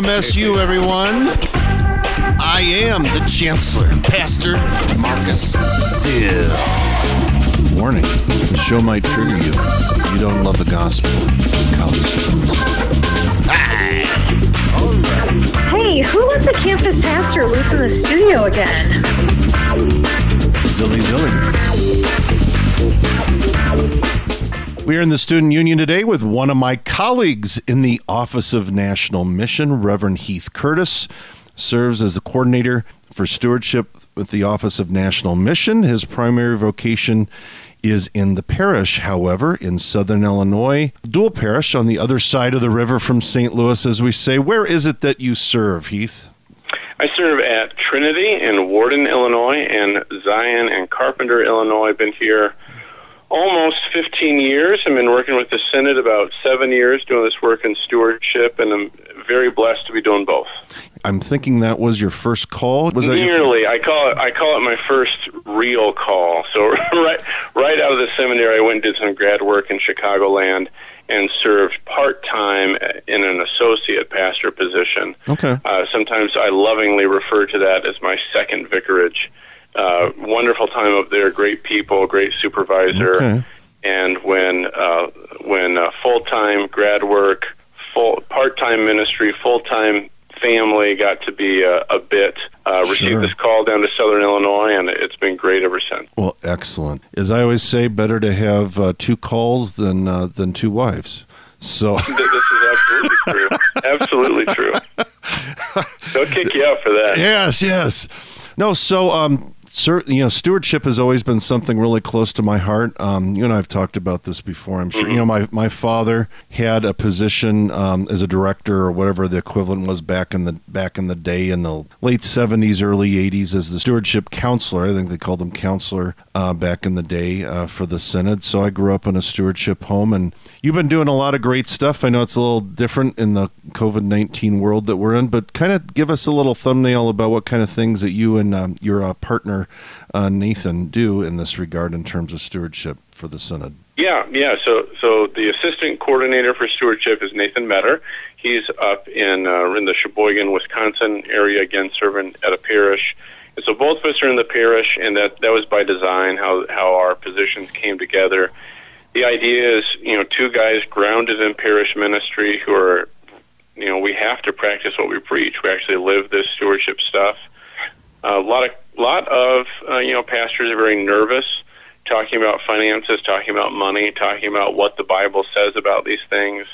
of LCMSU, everyone. I am the Chancellor, Pastor Marcus Zill. Warning, the show might trigger you. if You don't love the gospel. College students. Hey, who let the campus pastor loose in the studio again? Zilly Zilly. We are in the Student Union today with one of my colleagues in the Office of National Mission, Reverend Heath Curtis, serves as the coordinator for stewardship with the Office of National Mission. His primary vocation is in the parish, however, in southern Illinois, dual parish on the other side of the river from St. Louis, as we say. Where is it that you serve, Heath? I serve at Trinity in Worden, Illinois, and Zion and Carpenter, Illinois. I've been here almost 15 years. I've been working with the Synod about seven years doing this work in stewardship, and I'm very blessed to be doing both. I'm thinking that was your first call. Was that Nearly, I call it. I call it my first real call. So right, right out of the seminary, I went and did some grad work in Chicagoland and served part time in an associate pastor position. Okay. Uh, sometimes I lovingly refer to that as my second vicarage. Uh, wonderful time up there, great people, great supervisor, Okay. and when uh, when uh, full time grad work, full part time ministry, full time family got to be a, a bit. Uh, Sure. Received this call down to Southern Illinois, and it's been great ever since. Well, excellent. As I always say, better to have uh, two calls than uh, than two wives. So This is absolutely true. absolutely true. They'll kick you out for that. yes, yes. No, so um, you know, stewardship has always been something really close to my heart. Um, you and I have talked about this before. I'm sure. You know, my my father had a position um, as a director or whatever the equivalent was back in the back in the day in the late '70s, early '80s as the stewardship counselor. I think they called him counselor uh, back in the day uh, for the synod. So I grew up in a stewardship home and. You've been doing a lot of great stuff. I know it's a little different in the COVID 19 world that we're in, but kind of give us a little thumbnail about what kind of things that you and um, your uh, partner, uh, Nathan, do in this regard in terms of stewardship for the Synod. Yeah, yeah. So, so the assistant coordinator for stewardship is Nathan Metter. He's up in uh, in the Sheboygan, Wisconsin area again, serving at a parish. And so both of us are in the parish, and that that was by design. How how our positions came together. The idea is, you know, two guys grounded in parish ministry who are, you know, we have to practice what we preach. We actually live this stewardship stuff. A lot of lot of uh, you know pastors are very nervous talking about finances, talking about money, talking about what the Bible says about these things.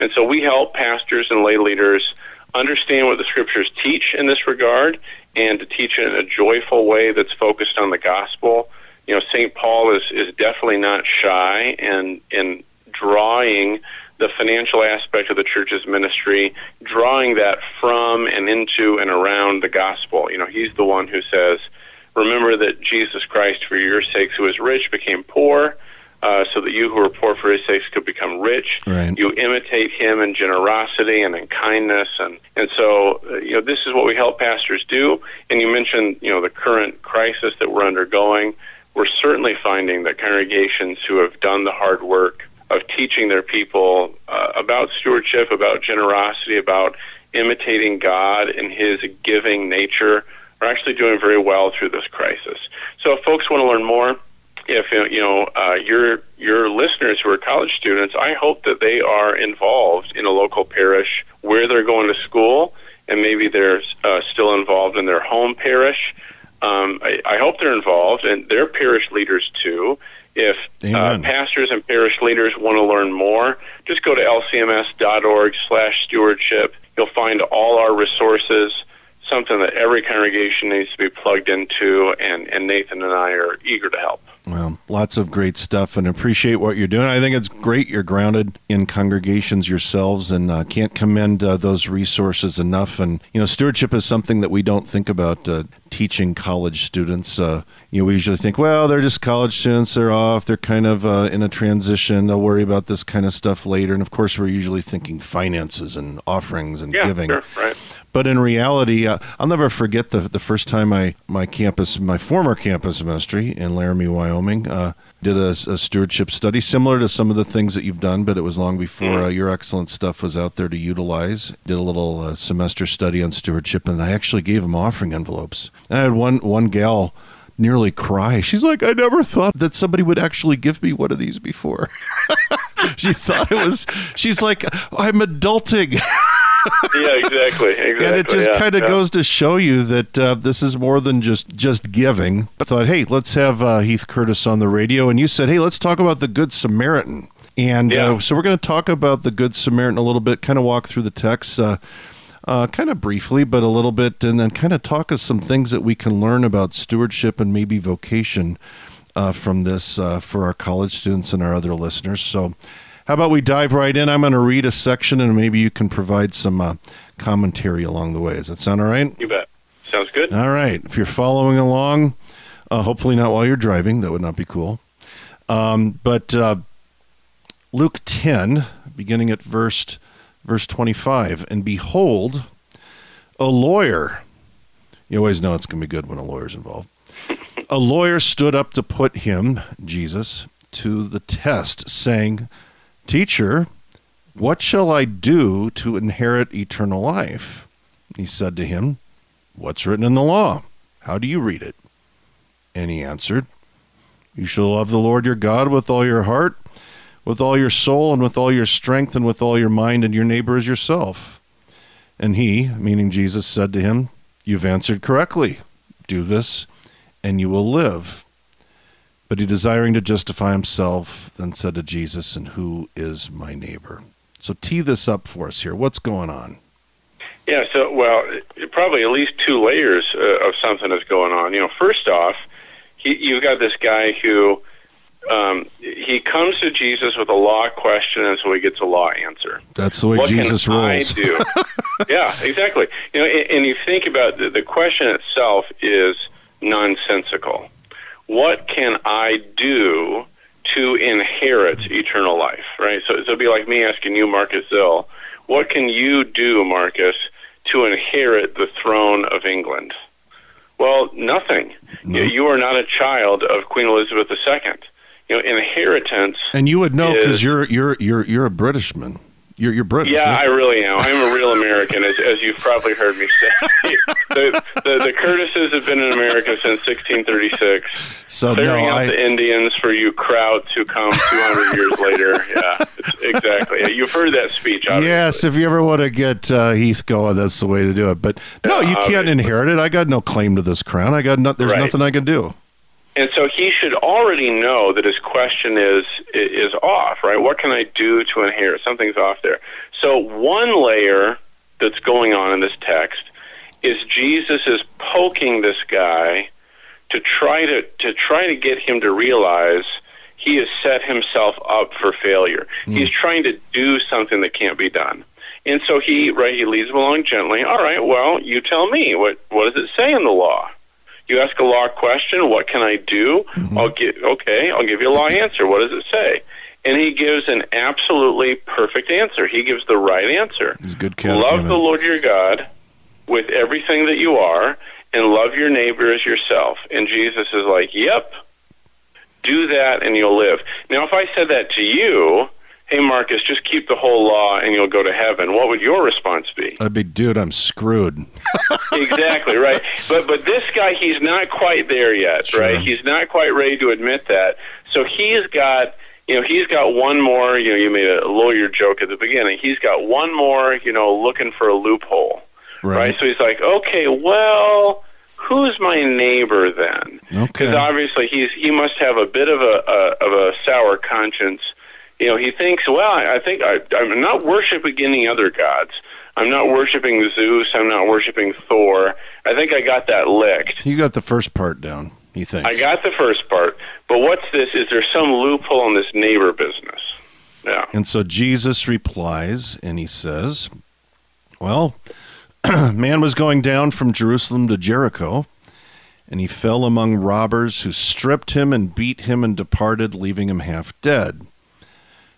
And so we help pastors and lay leaders understand what the scriptures teach in this regard and to teach it in a joyful way that's focused on the gospel. You know, St. Paul is, is definitely not shy in, in drawing the financial aspect of the church's ministry, drawing that from and into and around the gospel. You know, he's the one who says, Remember that Jesus Christ, for your sakes, who is rich, became poor, uh, so that you who are poor for his sakes could become rich. Right. You imitate him in generosity and in kindness, and and so uh, you know this is what we help pastors do. And you mentioned you know the current crisis that we're undergoing. We're certainly finding that congregations who have done the hard work of teaching their people uh, about stewardship, about generosity, about imitating God and His giving nature are actually doing very well through this crisis. So, if folks want to learn more, if you know uh, your your listeners who are college students, I hope that they are involved in a local parish where they're going to school, and maybe they're uh, still involved in their home parish. Um, I, I hope they're involved, and they're parish leaders too. If uh, pastors and parish leaders want to learn more, just go to lcms.org/stewardship. You'll find all our resources something that every congregation needs to be plugged into, and, and Nathan and I are eager to help. Well, lots of great stuff and appreciate what you're doing. I think it's great you're grounded in congregations yourselves and uh, can't commend uh, those resources enough. And, you know, stewardship is something that we don't think about uh, teaching college students. Uh, you know, we usually think, well, they're just college students. They're off. They're kind of uh, in a transition. They'll worry about this kind of stuff later. And of course, we're usually thinking finances and offerings and Yeah, giving. sure, right. But in reality, uh, I'll never forget the the first time I my campus, my former campus ministry in Laramie, Wyoming, uh, did a, a stewardship study similar to some of the things that you've done, but it was long before uh, your excellent stuff was out there to utilize. Did a little uh, semester study on stewardship, and I actually gave them offering envelopes. And I had one one gal nearly cry. She's like, I never thought that somebody would actually give me one of these before. she thought it was. She's like, I'm adulting. Yeah, exactly. Exactly. and it just yeah, kind of yeah. goes to show you that uh, this is more than just just giving. I thought, hey, let's have uh, Heath Curtis on the radio, and you said, hey, let's talk about the Good Samaritan. And Yeah. uh, so we're going to talk about the Good Samaritan a little bit, kind of walk through the text, uh, uh, kind of briefly, but a little bit, and then kind of talk us some things that we can learn about stewardship and maybe vocation uh, from this uh, for our college students and our other listeners. So, how about we dive right in? I'm going to read a section, and maybe you can provide some uh, commentary along the way. Does that sound all right? You bet. Sounds good. All right. If you're following along, uh, hopefully not while you're driving. That would not be cool. Um, but uh, Luke 10, beginning at verse verse 25, and behold, a lawyer. You always know it's going to be good when a lawyer's involved. A lawyer stood up to put him, Jesus, to the test, saying, Teacher, what shall I do to inherit eternal life? He said to him, What's written in the law? How do you read it? And he answered, You shall love the Lord your God with all your heart, with all your soul, and with all your strength, and with all your mind, and your neighbor as yourself. And he, meaning Jesus, said to him, You've answered correctly. Do this, and you will live. But he, desiring to justify himself, then said to Jesus, And who is my neighbor? So tee this up for us here. What's going on? Yeah, so well, probably at least two layers uh, of something is going on. You know, first off, he, you've got this guy who um, he comes to Jesus with a law question, and so he gets a law answer. That's the way what Jesus can rolls. I do? yeah, exactly. You know, and, and you think about the, the question itself is nonsensical. What can I do to inherit eternal life? Right. So, so it'd be like me asking you, Marcus Zill, what can you do, Marcus, to inherit the throne of England? Well, nothing. No. You, you are not a child of Queen Elizabeth II. You know, inheritance. And you would know because you're you're you're you're a Britishman. You're you're British. Yeah, I really am. I'm a real American, as, as you've probably heard me say. the, the, the Curtises have been in America since 1636, so no, out I the Indians for you Krauts who come 200 years later. Yeah, exactly. You've heard that speech, obviously. yes. If you ever want to get uh, Heath going, that's the way to do it. But no, Yeah, you can't obviously. inherit it. I got no claim to this crown. I got no, there's Right. nothing I can do. And so he should already know that his question is is off, right? What can I do to inherit? Something's off there. So one layer that's going on in this text is Jesus is poking this guy to try to to try to get him to realize he has set himself up for failure. Hmm. He's trying to do something that can't be done. And so he right he leads him along gently. All right, well, you tell me what what does it say in the law? You ask a law question, what can I do? Mm-hmm. I'll get okay, I'll give you a law answer. What does it say? And he gives an absolutely perfect answer. He gives the right answer. He's a good Love the Lord your God with everything that you are and love your neighbor as yourself. And Jesus is like, "Yep. Do that and you'll live." Now if I said that to you, "Hey Marcus, just keep the whole law and you'll go to heaven." What would your response be? I'd be, dude, I'm screwed. exactly right. But but this guy, he's not quite there yet, Sure. right? He's not quite ready to admit that. So he's got, you know, he's got one more. You know, you made a lawyer joke at the beginning. He's got one more, you know, looking for a loophole, right? So he's like, okay, well, who's my neighbor then? Because Okay. obviously he's he must have a bit of a, a of a sour conscience. You know, he thinks, well, I, think I, I'm not worshiping any other gods. I'm not worshiping Zeus. I'm not worshiping Thor. I think I got that licked. You got the first part down. He thinks. I got the first part, but what's this? Is there some loophole in this neighbor business? Yeah. And so Jesus replies and he says, Well, man was going down from Jerusalem to Jericho, and he fell among robbers who stripped him and beat him and departed, leaving him half dead.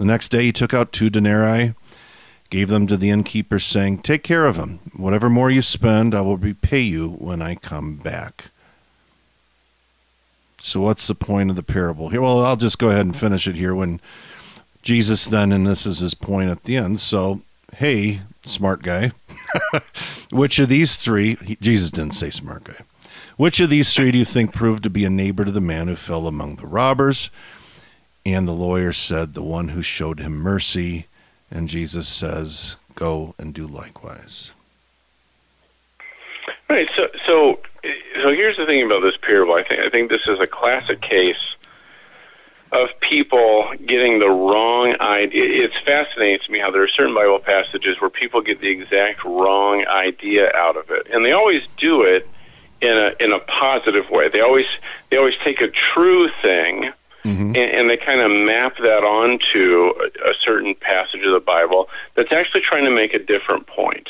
The next day he took out two denarii, gave them to the innkeeper, saying, Take care of him. Whatever more you spend, I will repay you when I come back. So, what's the point of the parable here? Well, I'll just go ahead and finish it here. When Jesus then, and this is his point at the end. So, hey, smart guy, which of these three, Jesus didn't say smart guy, which of these three do you think proved to be a neighbor to the man who fell among the robbers? And the lawyer said, The one who showed him mercy. And Jesus says, Go and do likewise. Right. So, so, so here's the thing about this parable. I think I think this is a classic case of people getting the wrong idea. It's fascinating to me how there are certain Bible passages where people get the exact wrong idea out of it, and they always do it in a in a positive way. They always they always take a true thing Mm-hmm. And, and, they kind of map that onto a, a, certain passage of the Bible that's actually trying to make a different point.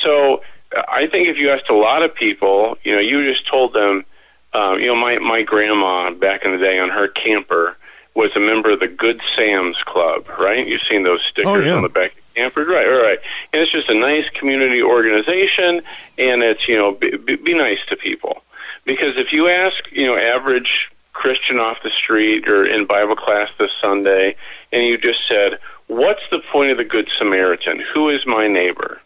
So I think if you asked a lot of people, you know, you just told them, um, you know, my, my grandma back in the day on her camper was a member of the Good Sam's Club, right? You've seen those stickers oh, yeah. on the back of campers, right? All right. And it's just a nice community organization, and it's, you know, be, be nice to people. Because if you ask, you know, average Christian off the street or in Bible class this Sunday, and you just said, What's the point of the Good Samaritan? Who is my neighbor?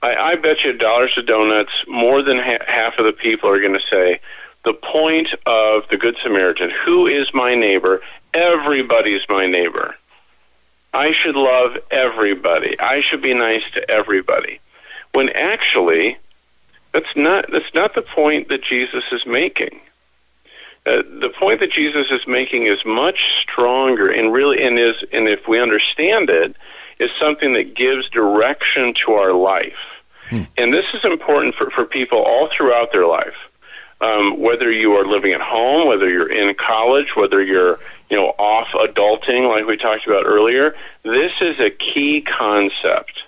I, I bet you dollars to donuts, more than ha- half of the people are going to say, The point of the Good Samaritan, who is my neighbor? Everybody's my neighbor. I should love everybody. I should be nice to everybody. When actually, that's not that's not the point that Jesus is making. Uh, the point that Jesus is making is much stronger and really and is and if we understand it is something that gives direction to our life. Hmm. And this is important for, for people all throughout their life. Um, whether you are living at home, whether you're in college, whether you're you know off adulting like we talked about earlier, this is a key concept.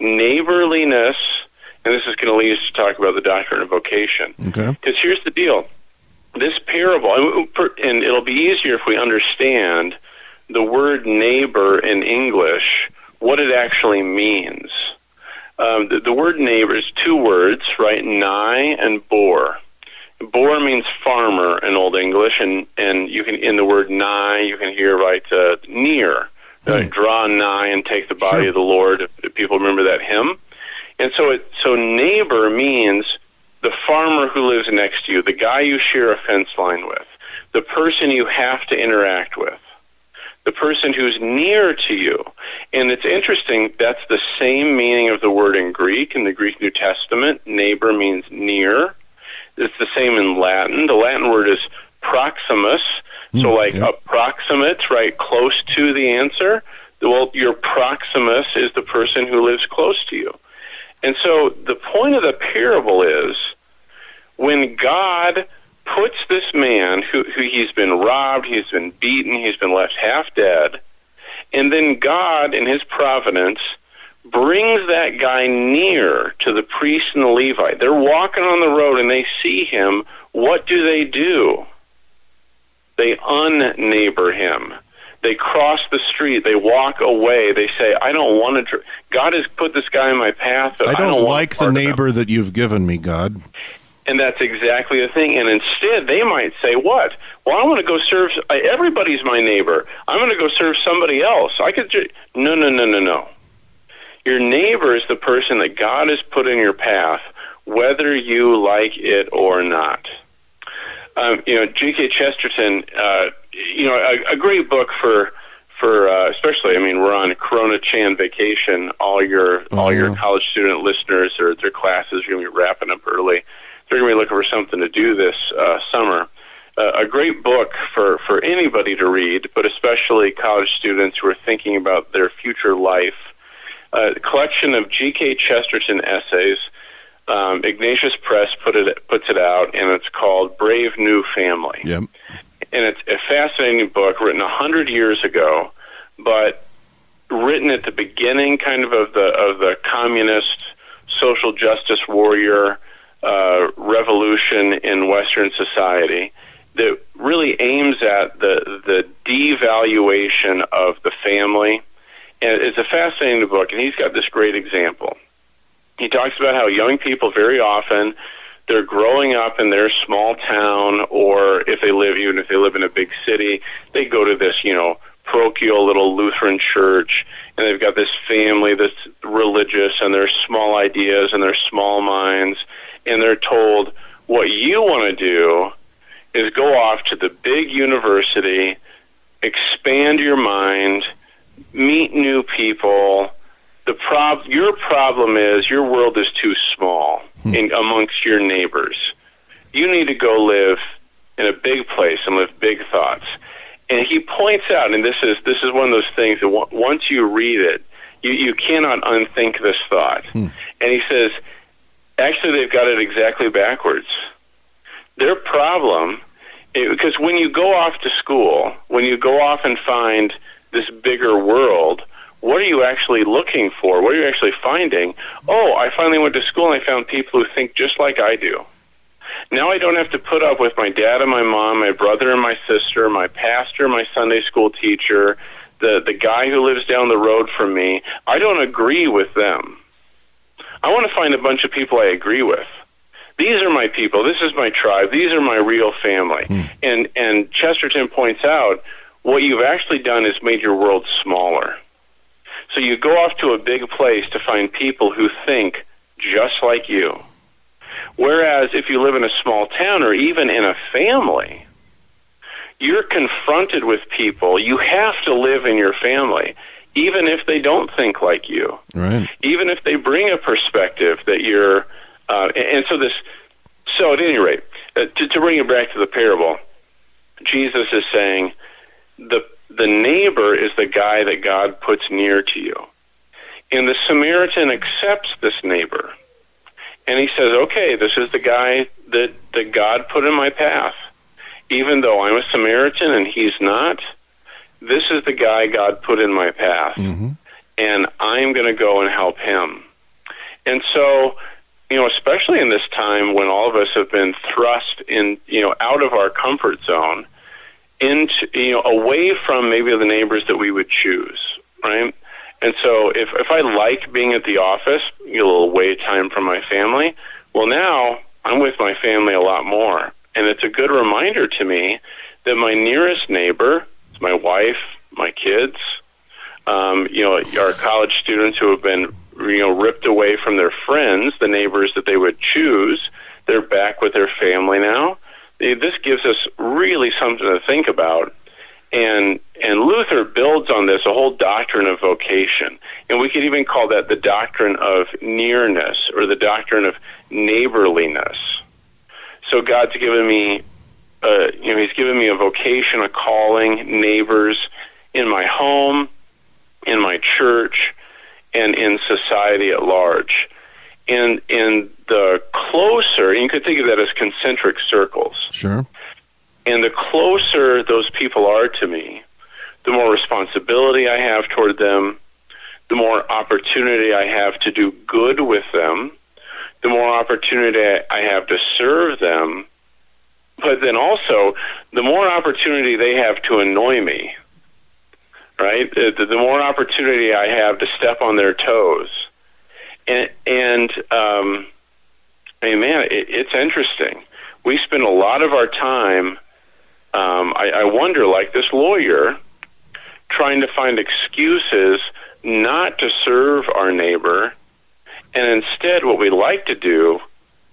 Neighborliness, and this is going to lead us to talk about the doctrine of vocation. Okay. Because here's the deal this parable, and it'll be easier if we understand the word neighbor in English, what it actually means. Um, the, the, word neighbor is two words, right? Nigh and bor. Bor means farmer in Old English, and, and you can in the word nigh you can hear right uh, near. Uh, hmm. draw nigh and take the body sure. of the Lord. If, if people remember that hymn, and so it so neighbor means the farmer who lives next to you, the guy you share a fence line with, the person you have to interact with, the person who's near to you. And it's interesting, that's the same meaning of the word in Greek. In the Greek New Testament, neighbor means near. It's the same in Latin. The Latin word is proximus. Mm, so, like yeah. approximate, right, close to the answer. Well, your proximus is the person who lives close to you. And so the point of the parable is when God puts this man who, who he's been robbed, he's been beaten, he's been left half dead, and then God, in his providence, brings that guy near to the priest and the Levite. They're walking on the road and they see him. What do they do? They unneighbor him. They cross the street. They walk away. They say, "I don't want to." Dr- God has put this guy in my path. I don't, I don't like the neighbor that you've given me, God. And that's exactly the thing. And instead, they might say, "What? Well, I want to go serve. Everybody's my neighbor. I'm going to go serve somebody else. I could." Ju-. No, no, no, no, no. Your neighbor is the person that God has put in your path, whether you like it or not. Um, you know, G.K. Chesterton. Uh, you know, a, a great book for for uh, especially. I mean, we're on Corona Chan vacation. All your all your college student listeners or their classes are going to be wrapping up early they're going to be looking for something to do this uh, summer. uh, a great book for, for anybody to read, but especially college students who are thinking about their future life. Uh, a collection of G.K. Chesterton essays. Um, Ignatius Press put it puts it out, and it's called Brave New Family. Yep. And it's a fascinating book written a hundred years ago, but written at the beginning, kind of of the of the communist social justice warrior uh, revolution in Western society that really aims at the the devaluation of the family. And it's a fascinating book, and he's got this great example. He talks about how young people very often they're growing up in their small town, or if they live, even if they live in a big city, they go to this, you know, parochial little Lutheran church, and they've got this family that's religious, and their small ideas and their small minds, and they're told what you want to do is go off to the big university, expand your mind, meet new people. The prob- your problem is your world is too small in, amongst your neighbors. You need to go live in a big place and live big thoughts. And he points out, and this is this is one of those things that w- once you read it, you you cannot unthink this thought. Hmm. And he says, actually, they've got it exactly backwards. Their problem, because when you go off to school, when you go off and find this bigger world, what are you actually looking for? What are you actually finding? Oh, I finally went to school and I found people who think just like I do. Now I don't have to put up with my dad and my mom, my brother and my sister, my pastor, my Sunday school teacher, the the guy who lives down the road from me. I don't agree with them. I want to find a bunch of people I agree with. These are my people. This is my tribe. These are my real family. Hmm. And and Chesterton points out what you've actually done is made your world smaller. So you go off to a big place to find people who think just like you. Whereas if you live in a small town or even in a family, you're confronted with people. You have to live in your family, even if they don't think like you, Right. even if they bring a perspective that you're. Uh, and and so this. So at any rate, uh, to, to bring it back to the parable, Jesus is saying the the neighbor is the guy that God puts near to you, and the Samaritan accepts this neighbor and he says, "Okay, this is the guy that that God put in my path. Even though I'm a Samaritan and he's not, this is the guy God put in my path, hmm and I'm going to go and help him." And so, you know, especially in this time when all of us have been thrust in, you know, out of our comfort zone, into you know, away from maybe the neighbors that we would choose, right? And so if if I like being at the office, get a little away time from my family, well now I'm with my family a lot more. And it's a good reminder to me that my nearest neighbor is my wife, my kids, um, you know, our college students who have been you know ripped away from their friends, the neighbors that they would choose, they're back with their family now. This gives us really something to think about and and Luther builds on this a whole doctrine of vocation, and we could even call that the doctrine of nearness or the doctrine of neighborliness. So God's given me, uh, you know, He's given me a vocation, a calling, neighbors in my home, in my church, and in society at large. And and the closer, you could think of that as concentric circles. Sure. And the closer those people are to me, the more responsibility I have toward them, the more opportunity I have to do good with them, the more opportunity I have to serve them, but then also the more opportunity they have to annoy me. Right? The, the the more opportunity I have to step on their toes. And, and um, I man, it, it's interesting. We spend a lot of our time um, I, I wonder, like this lawyer, trying to find excuses not to serve our neighbor, and instead, what we like to do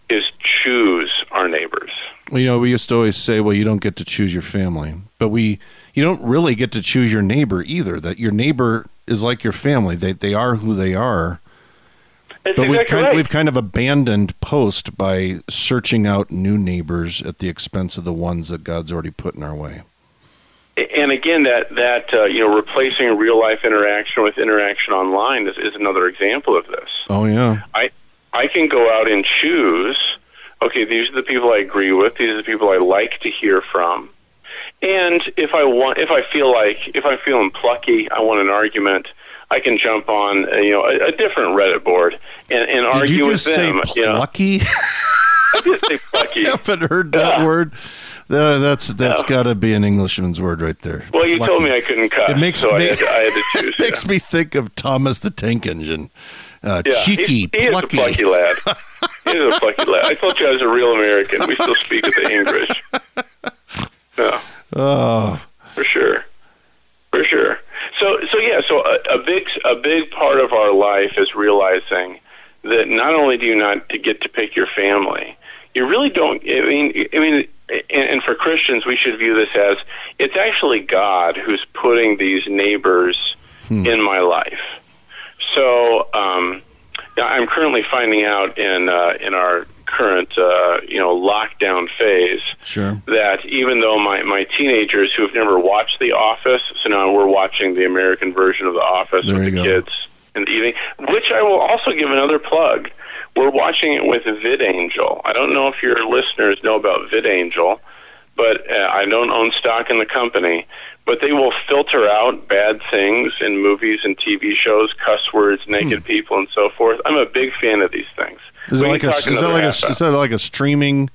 is choose our neighbors. You know, we used to always say, well, you don't get to choose your family, but we, you don't really get to choose your neighbor either. That your neighbor is like your family. They, they are who they are. That's But we've kind right. we've kind of abandoned post by searching out new neighbors at the expense of the ones that God's already put in our way. and again, that that uh, you know, replacing real life interaction with interaction online is, is another example of this. Oh yeah. I can go out and choose. Okay, these are the people I agree with. These are the people I like to hear from. And if I want, if I feel like, if I'm feeling plucky, I want an argument. I can jump on, uh, you know, a, a different Reddit board and, and Did argue you with just say them. you know, plucky? I did say plucky. I haven't heard that Yeah. word. Uh, that's that's Yeah. got to be an Englishman's word right there. Well, you told me I couldn't cut. It makes so I me- had, to, I had to choose. It makes me think of Thomas the Tank Engine. Uh, yeah. cheeky, he, he plucky. is a plucky lad. he is a plucky lad. I told you I was a real American. We still speak with the English. Yeah. Oh, for sure, for sure. So, so yeah, so a, big, a big part of our life is realizing that not only do you not get to pick your family, you really don't. I mean, I mean, and, and for Christians, we should view this as it's actually God who's putting these neighbors in my life. So, um, I'm currently finding out in uh, in our current, uh, you know, lockdown phase sure. that even though my, my teenagers who have never watched The Office, so now we're watching the American version of The Office There with the go. kids in the evening, which I will also give another plug. We're watching it with VidAngel. I don't know if your listeners know about VidAngel, but uh, I don't own stock in the company. But they will filter out bad things in movies and TV shows, cuss words, naked people, and so forth. I'm a big fan of these things. Is it like a is that like a is that like a streaming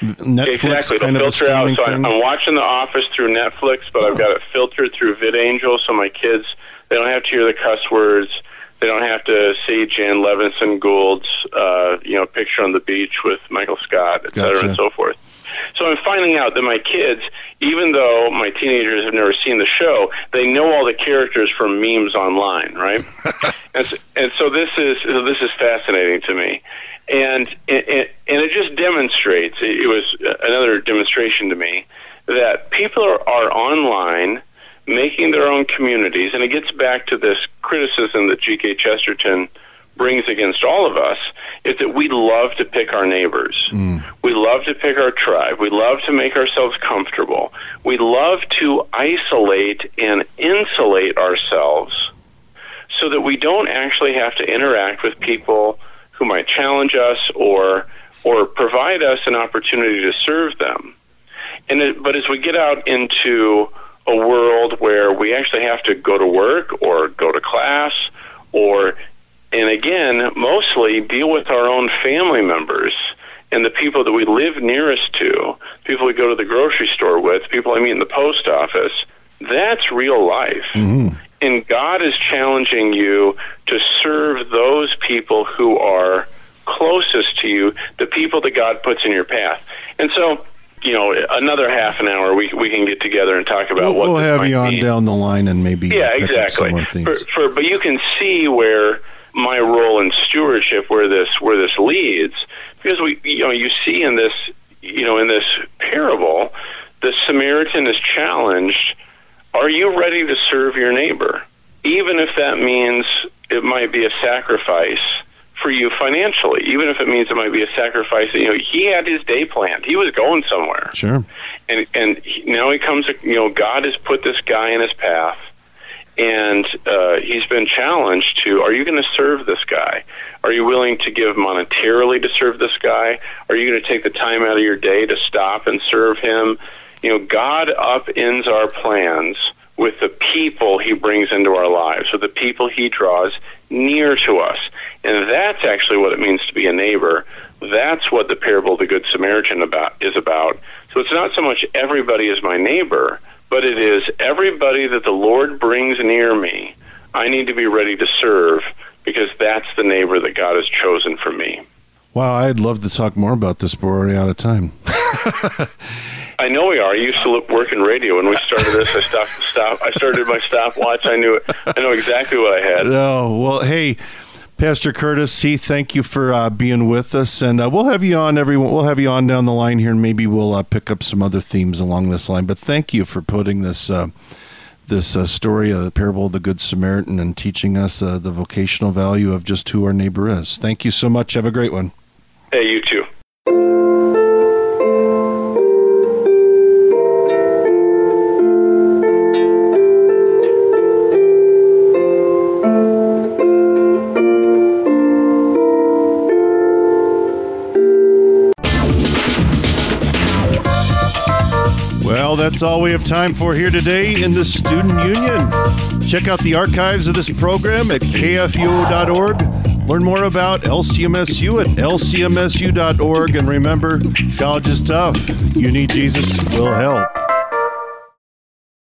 Netflix exactly. kind They'll of filter out. streaming So thing? I'm, watching The Office through Netflix, but I've got it filtered through VidAngel, so my kids they don't have to hear the cuss words. They don't have to see Jan Levinson Gould's uh, you know picture on the beach with Michael Scott, et cetera, and so forth. So I'm finding out that my kids, even though my teenagers have never seen the show, they know all the characters from memes online, right? and, so, and so this is so this is fascinating to me, and and, and it just demonstrates. It was another demonstration to me that people are, are online making their own communities, and it gets back to this criticism that G.K. Chesterton brings against all of us is that we love to pick our neighbors. Mm. We love to pick our tribe. We love to make ourselves comfortable. We love to isolate and insulate ourselves so that we don't actually have to interact with people who might challenge us or or provide us an opportunity to serve them. And it, but as we get out into a world where we actually have to go to work or go to class or and again mostly deal with our own family members and the people that we live nearest to, people we go to the grocery store with, people I meet in the post office, that's real life. Mm-hmm. And God is challenging you to serve those people who are closest to you, the people that God puts in your path. And so, you know, another half an hour we we can get together and talk about We'll, what we'll have you on down the line and maybe Yeah, pick up some exactly. more For, for, but you can see where my role in stewardship, where this where this leads, because we you know you see in this you know in this parable, the Samaritan is challenged. Are you ready to serve your neighbor, even if that means it might be a sacrifice for you financially, even if it means it might be a sacrifice. You know, he had his day planned. He was going somewhere Sure. and and he, now he comes. You know, God has put this guy in his path, and uh, he's been challenged to: Are you going to serve this guy? Are you willing to give monetarily to serve this guy? Are you going to take the time out of your day to stop and serve him? You know, God upends our plans with the people He brings into our lives, with the people He draws near to us, and that's actually what it means to be a neighbor. That's what the parable of the Good Samaritan about is about. So it's not so much everybody is my neighbor, but it is everybody that the Lord brings near me. I need to be ready to serve because that's the neighbor that God has chosen for me. Wow, I'd love to talk more about this, but we're already out of time. I know we are. I used to work in radio when we started this. I stopped. Stop. I started my stopwatch. I knew. I know exactly what I had. No, well, hey, Pastor Curtis, C, thank you for uh, being with us, and uh, we'll have you on. Everyone, we'll have you on down the line here, and maybe we'll uh, pick up some other themes along this line. But thank you for putting this uh, this uh, story, uh, the parable of the Good Samaritan, and teaching us the vocational value of just who our neighbor is. Thank you so much. Have a great one. Hey, you too. That's all we have time for here today in the Student Union. Check out the archives of this program at kfuo.org. Learn more about LCMSU at lcmsu.org. And remember, college is tough. You need Jesus, we'll help.